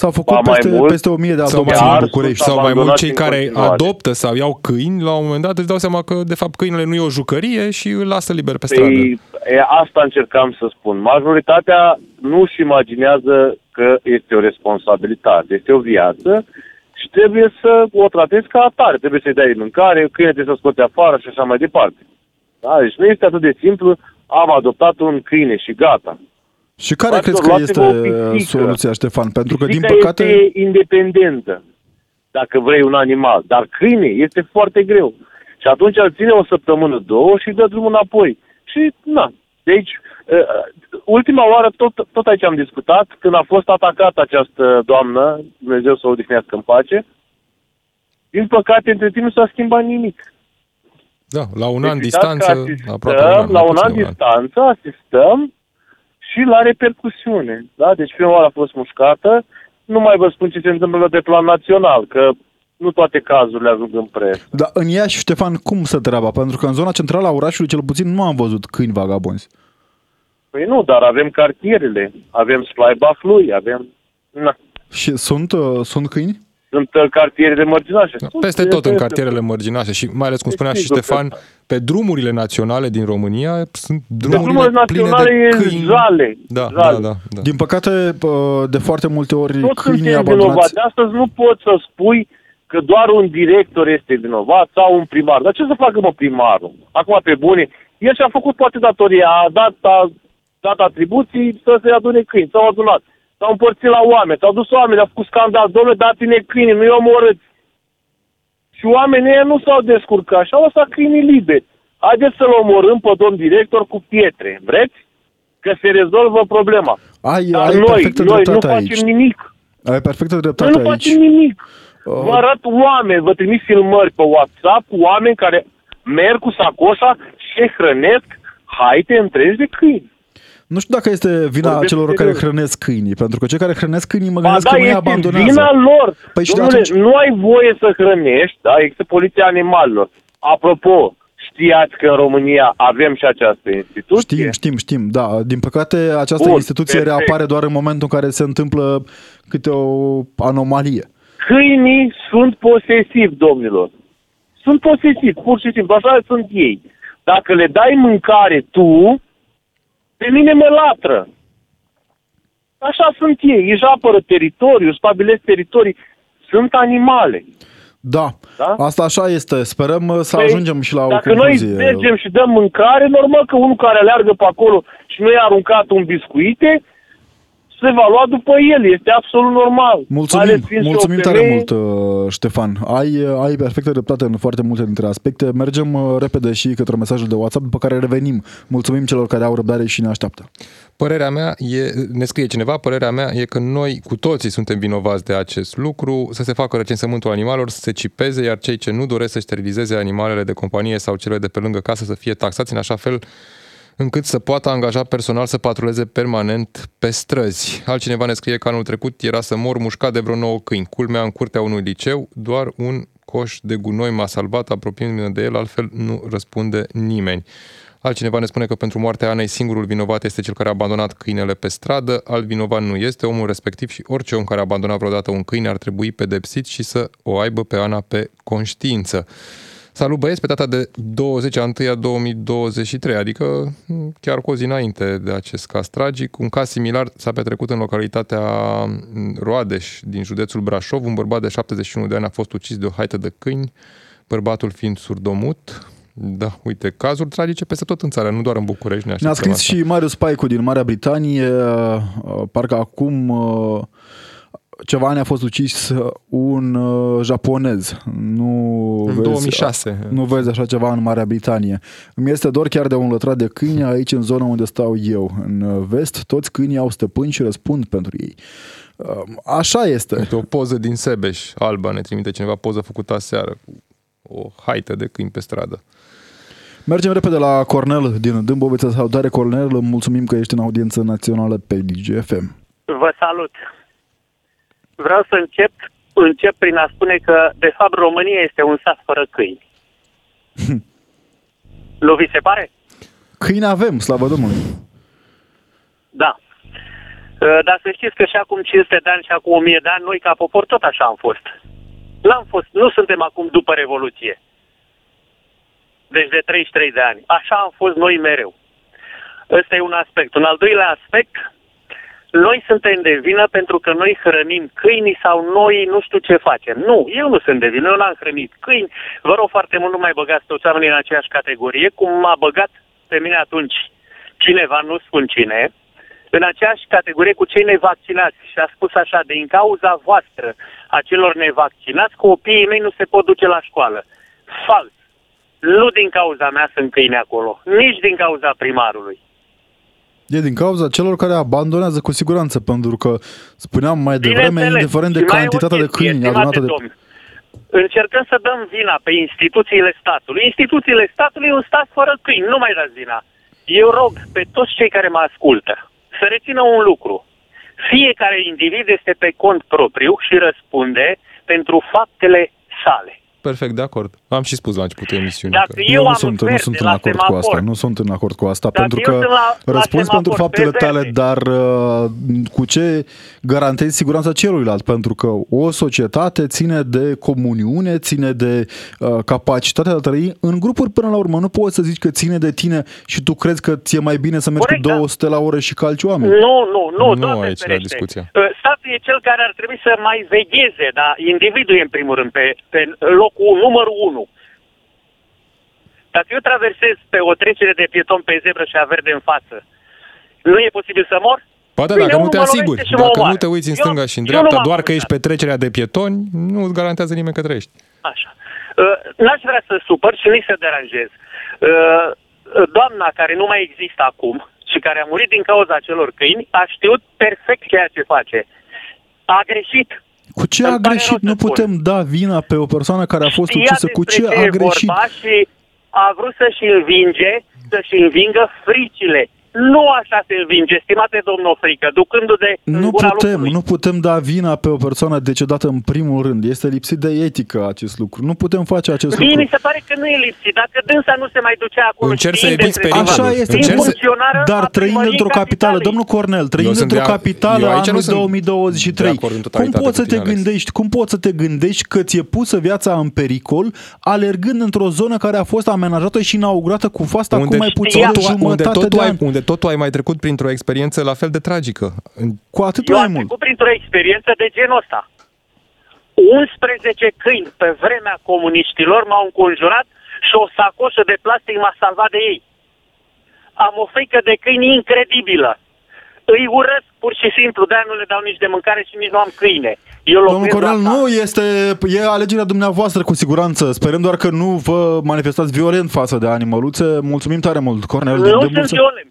S-au făcut Ba mai peste, mult, peste 1000 de Sau mai, adopții în Chiar București. sunt sau mai mult abandonați cei în care continuare. adoptă sau iau câini, la un moment dat își dau seama că de fapt câinele nu e o jucărie și îl lasă liber pe stradă. Păi, e, asta încercam să spun. Majoritatea nu își imaginează că este o responsabilitate, este o viață și trebuie să o tratezi ca atare. Trebuie să-i dai mâncare, câine trebuie să scoate afară și așa mai departe. Da? Deci nu este atât de simplu, am adoptat un câine și gata. Și care Fraților, crezi că luați-vă este o pisică. soluția, Ștefan? Pentru că, din Pisica păcate, este independentă, dacă vrei un animal. Dar câine este foarte greu. Și atunci îl ține o săptămână, două și dă drumul înapoi. Și, na, de aici, uh, ultima oară, tot, tot aici am discutat, când a fost atacată această doamnă, Dumnezeu să o odihnească în pace, din păcate, între timp nu s-a schimbat nimic. Da, la un an Deci uitați distanță, că asistăm, aproape un an, la mai un an puțin de distanță asistăm și la repercusiune. Da? Deci prima oară a fost mușcată, nu mai vă spun ce se întâmplă pe plan național, că nu toate cazurile ajung în presă. da, în Iași, Ștefan, cum să treaba? Pentru că în zona centrală a orașului, cel puțin, nu am văzut câini vagabonzi. Păi nu, dar avem cartierele, avem Slaibach lui, avem... Na, Și sunt, uh, sunt câini? Sunt uh, cartierele mărginașe. Da, Sunt- Peste tot în este- cartierele mărginașe și mai ales, cum spunea și Sigur că Ștefan, da. pe drumurile naționale din România sunt Drumurile drumurile pline naționale de e câini. jale. Da, jale. da, da, da. Din păcate, uh, de foarte multe ori, Toți câinii suntem abandonați... vinovați. Astăzi nu poți să spui că doar un director este vinovat sau un primar. Dar ce să facă mă primarul? Acum pe bune, el și-a făcut poate datoria, a dat, a dat atribuții să se adune câini, s-au adunat. S-au împărțit la oameni, s-au dus oameni, au făcut scandal, domnule, dați-ne câini, nu-i omorâți. Și oamenii ăia nu s-au descurcat și au lăsat câinii liberi. Haideți să-l omorâm pe domn director cu pietre, vreți? că se rezolvă problema. Ai, Dar ai noi, perfectă noi nu dreptate facem aici. nimic. Ai perfectă Noi dreptate nu aici. facem nimic. Uh. Vă arăt oameni, vă trimit filmări pe WhatsApp cu oameni care merg cu sacoșa și hrănesc haite întregi de câini. Nu știu dacă este vina Vorbesc celor serios. care hrănesc câinii, pentru că cei care hrănesc câinii mă Ba gândesc da, că nu îi este abandonează. vina lor. Păi și de Domnule, atunci- nu ai voie să hrănești, da? Există poliția animalelor. Apropo, știați că în România avem și această instituție? Știm, știm, știm, da. Din păcate, această Bun, instituție perfect. reapare doar în momentul în care se întâmplă câte o anomalie. Câinii sunt posesivi, domnilor. Sunt posesivi, pur și simplu. Așa sunt ei. Dacă le dai mâncare tu, pe mine mă latră. Așa sunt ei. Își apără teritoriul, își stabilesc teritorii. Sunt animale. Da, Da? asta așa este. Sperăm uh, să Păi, ajungem și la o Dacă concluzie. noi mergem și dăm mâncare, normal că unul care aleargă pe acolo și nu i-a aruncat un biscuite, se va lua după el. Este absolut normal. Mulțumim, Ales fiind și o mulțumim tare femeie, mult, uh, Ștefan. Ai, uh, ai perfectă dreptate în foarte multe dintre aspecte. Mergem uh, repede și către mesajul de WhatsApp, după care revenim. Mulțumim celor care au răbdare și ne așteaptă. Părerea mea e, ne scrie cineva, părerea mea e că noi cu toții suntem vinovați de acest lucru, să se facă recensământul animalelor, să se cipeze, iar cei ce nu doresc să sterilizeze animalele de companie sau cele de pe lângă casă să fie taxați în așa fel încât să poată angaja personal să patruleze permanent pe străzi. Altcineva ne scrie că anul trecut era să mor mușcat de vreo nouă câini. Culmea în curtea unui liceu, doar un coș de gunoi m-a salvat, apropiindu-ne de el, altfel nu răspunde nimeni. Altcineva ne spune că pentru moartea Anei singurul vinovat este cel care a abandonat câinele pe stradă, alt vinovat nu este omul respectiv și orice om care a abandonat vreodată un câine ar trebui pedepsit și să o aibă pe Ana pe conștiință. Salut băieți, pe data de 20 a 1 a 2023, adică m, chiar cu o zi înainte de acest caz tragic, un caz similar s-a petrecut în localitatea m, Roadeș din județul Brașov. Un bărbat de 71 de ani a fost ucis de o haită de câini, bărbatul fiind surdomut. Da, uite, cazuri tragice peste tot în țară, nu doar în București. Ne, Ne-a așteptăm scris asta. și Marius Paicu din Marea Britanie, uh, parcă acum uh, ceva ani a fost ucis un uh, japonez. Nu În vezi, 2006. Nu vezi așa ceva în Marea Britanie. Îmi este dor chiar de un lătrat de câini aici în zona unde stau eu. În uh, vest, toți câinii au stăpâni și răspund pentru ei. Uh, Așa este. Uite, o poză din Sebeș, Alba, ne trimite cineva poză făcută aseară cu o haită de câini pe stradă. Mergem repede la Cornel din Dâmbovița. Salutare, Cornel. Mulțumim că ești în audiență națională pe DGFM. Vă salut. Vreau să încep, încep prin a spune că, de fapt, România este un sat fără câini. nu vi se pare? Câini avem, slavă Domnului. Da. Uh, Dar să știți că și acum 500 de ani și acum 1000 de ani, noi ca popor tot așa am fost. N-am fost, nu suntem acum după Revoluție. Deci de 33 de ani. Așa am fost noi mereu. Ăsta e un aspect. Un al doilea aspect, noi suntem de vină pentru că noi hrănim câinii sau noi nu știu ce facem. Nu, eu nu sunt de vină, eu n-am hrănit câini. Vă rog foarte mult, nu mai băgați toți oamenii în aceeași categorie, cum m-a băgat pe mine atunci cineva, nu spun cine, în aceeași categorie cu cei nevaccinați și a spus așa, din cauza voastră a celor nevaccinați, copiii mei nu se pot duce la școală. Fals. Nu din cauza mea sunt câini acolo, nici din cauza primarului. E din cauza celor care abandonează cu siguranță, pentru că spuneam mai devreme, Bineînțeles. indiferent de Și mai e o cantitatea de chestie, câini stimate adunată de... domn. Încercăm să dăm vina pe instituțiile statului. Instituțiile statului e un stat fără câini, nu mai dați vina. Eu rog pe toți cei care mă ascultă să rețină un lucru. Fiecare individ este pe cont propriu și răspunde pentru faptele sale. Perfect, de acord. Am și spus la începutul emisiunii. Dacă că... eu, Eu nu am sunt, nu verde sunt în la acord cu asta. semafor, Nu sunt în acord cu asta, Dacă pentru eu că sunt la- la răspunzi pentru semafor faptele pe tale, verde. dar uh, cu ce garantezi siguranța celuilalt? Pentru că o societate ține de comuniune, ține de uh, capacitatea de a trăi în grupuri până la urmă. Nu poți să zici că ține de tine și tu crezi că ți-e mai bine să mergi Corect, cu da. 200 la oră și calci oameni. Nu, nu, nu, Nu Doamne aici la ferește. discuția. Uh, Statul e cel care ar trebui să mai vegheze, dar individul e în primul rând pe, pe locul numărul unu. Dacă eu traversez pe o trecere de pieton pe zebră și a verde în față, nu e posibil să mor? Ba da, Bine, dacă nu unul te mă asiguri, lovește și mă dacă nu omoară. te uiți în Eu- stânga și în eu nu dreapta, m-am doar că ești pe amuzat. trecerea de pietoni, nu îți garantează nimeni că trăiești. Așa. Uh, N-aș vrea să supăr și nici să deranjez. Uh, Doamna care nu mai există acum, și care a murit din cauza acelor câini a știut perfect ceea ce face. A greșit. Cu ce a greșit? Nu putem da vina pe o persoană care a fost ucisă. Cu ce a greșit? Vorba și a vrut să-și învinge, să-și învingă fricile nu așa se învinge, stimate domnul Frică, ducându-de Nu putem, nu putem da vina pe o persoană decedată în primul rând. Este lipsit de etică acest lucru. Nu putem face acest Mie lucru. mi se pare că nu e lipsit. Dacă dânsa nu se mai ducea acolo... Încerc să eviți pericolul. Așa este. Dar trăind într-o capitală, domnul Cornel, trăind într-o capitală anul 2023, cum poți să te gândești, cum poți să te gândești că ți-e pusă viața în pericol alergând într-o zonă care a fost amenajată și inaugurată cu fasta acum mai puțin de jumătate de an? Unde totul ai mai trecut printr-o experiență la fel de tragică. Cu atât Eu mai am mult. trecut printr-o experiență de genul ăsta. 11 câini pe vremea comuniștilor m-au înconjurat și o sacoșă de plastic m-a salvat de ei. Am o frică de câini incredibilă. Îi urăsc pur și simplu, de nu le dau nici de mâncare și nici nu am câine. Eu Domnul locuiesc Cornel, la nu este, e alegerea dumneavoastră cu siguranță. Sperăm doar că nu vă manifestați violent față de animăluțe. Mulțumim tare mult, Cornel. Nu de sunt mult să- violent.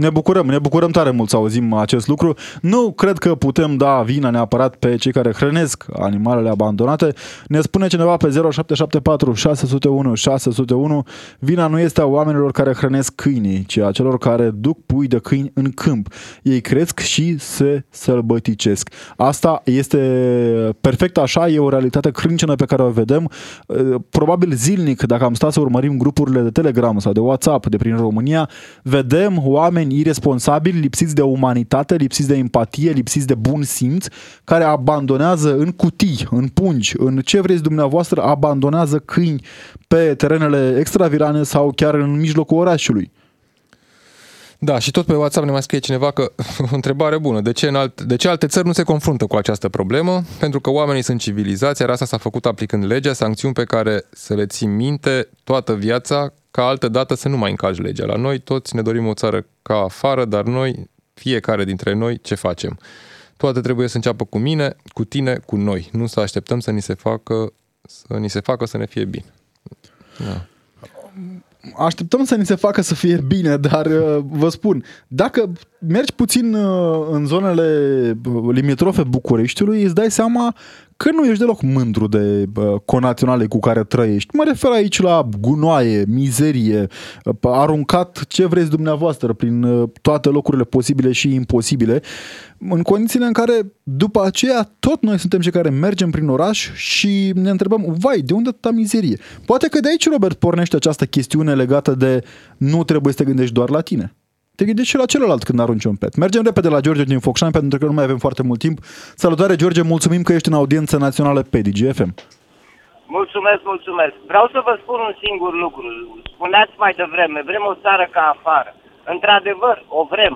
Ne bucurăm, ne bucurăm tare mult să auzim acest lucru. Nu cred că putem da vina neapărat pe cei care hrănesc animalele abandonate. Ne spune cineva pe 0774 601 601 vina nu este a oamenilor care hrănesc câinii, ci a celor care duc pui de câini în câmp. Ei cresc și se sălbăticesc. Asta este perfect așa, e o realitate crâncenă pe care o vedem. Probabil zilnic, dacă am stat să urmărim grupurile de Telegram sau de WhatsApp de prin România, vedem oameni irresponsabili, lipsiți de umanitate, lipsiți de empatie, lipsiți de bun simț, care abandonează în cutii, în pungi, în ce vreți dumneavoastră, abandonează câini pe terenele extravirane sau chiar în mijlocul orașului. Da, și tot pe WhatsApp ne mai scrie cineva că o întrebare bună. De ce, în alt, de ce alte țări nu se confruntă cu această problemă? Pentru că oamenii sunt civilizați, iar asta s-a făcut aplicând legea, sancțiuni pe care să le ții minte toată viața, ca altă dată să nu mai încalci legea. La noi toți ne dorim o țară ca afară, dar noi, fiecare dintre noi, ce facem? Toate trebuie să înceapă cu mine, cu tine, cu noi. Nu să așteptăm să ni se facă să ni se facă să ne fie bine. Da. Așteptăm să ni se facă să fie bine, dar uh, vă spun, dacă mergi puțin uh, în zonele uh, limitrofe Bucureștiului, îți dai seama că nu ești deloc mândru de conaționale cu care trăiești. Mă refer aici la gunoaie, mizerie, aruncat ce vreți dumneavoastră prin toate locurile posibile și imposibile, în condițiile în care după aceea tot noi suntem cei care mergem prin oraș și ne întrebăm, vai, de unde atâta mizerie? Poate că de aici, Robert, pornește această chestiune legată de nu trebuie să te gândești doar la tine te gândești și la celălalt când arunci un pet. Mergem repede la George din Focșani pentru că nu mai avem foarte mult timp. Salutare, George, mulțumim că ești în audiență națională pe DGFM. Mulțumesc, mulțumesc. Vreau să vă spun un singur lucru. Spuneați mai devreme, vrem o țară ca afară. Într-adevăr, o vrem.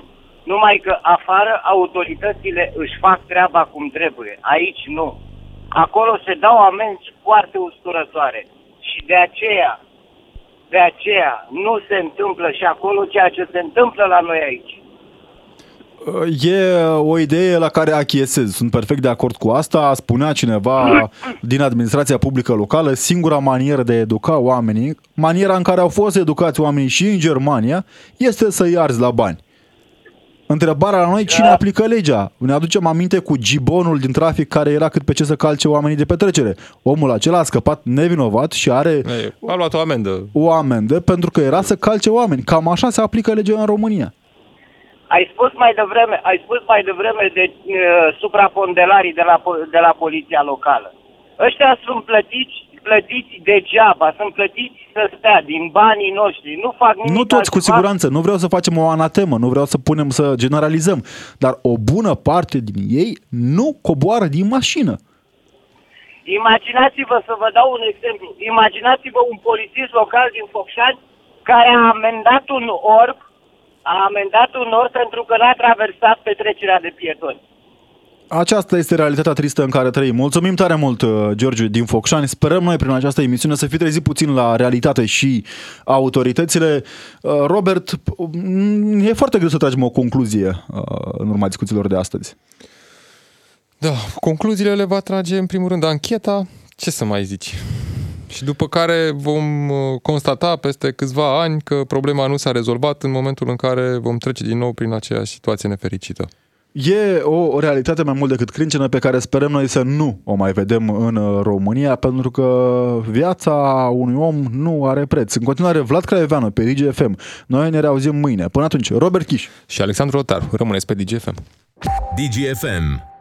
Numai că afară autoritățile își fac treaba cum trebuie. Aici nu. Acolo se dau amenzi foarte usturătoare. Și de aceea de aceea nu se întâmplă și acolo ceea ce se întâmplă la noi aici. E o idee la care achiesez. Sunt perfect de acord cu asta. Spunea cineva din administrația publică locală, singura manieră de a educa oamenii, maniera în care au fost educați oamenii și în Germania, este să-i arzi la bani. Întrebarea la noi, cine da. aplică legea? Ne aducem aminte cu gibonul din trafic care era cât pe ce să calce oamenii de petrecere. Omul acela a scăpat nevinovat și are... Ei, a luat o amendă. O amendă pentru că era să calce oameni. Cam așa se aplică legea în România. Ai spus mai devreme, ai spus mai devreme de uh, suprapondelarii de la, de la poliția locală. Ăștia sunt plătiți plătiți degeaba, sunt plătiți să stea din banii noștri, nu fac nimic Nu toți, altceva. cu siguranță, nu vreau să facem o anatemă, nu vreau să punem să generalizăm, dar o bună parte din ei nu coboară din mașină. Imaginați-vă, să vă dau un exemplu, imaginați-vă un polițist local din Focșani care a amendat un orb, a amendat un orb pentru că n-a traversat petrecerea de pietoni. Aceasta este realitatea tristă în care trăim. Mulțumim tare mult, uh, George din Focșani. Sperăm noi prin această emisiune să fi trezit puțin la realitate și autoritățile. Uh, Robert, e foarte greu să tragem o concluzie uh, în urma discuțiilor de astăzi. Da, concluziile le va trage în primul rând ancheta. Ce să mai zici? Și după care vom uh, constata peste câțiva ani că problema nu s-a rezolvat în momentul în care vom trece din nou prin aceeași situație nefericită. E o realitate mai mult decât crâncenă pe care sperăm noi să nu o mai vedem în uh, România, pentru că viața unui om nu are preț. În continuare, Vlad Craioveanu pe DGFM. Noi ne reauzim mâine. Până atunci, Robert Chiș. Și Alexandru Rotar, rămâneți pe DGFM. DGFM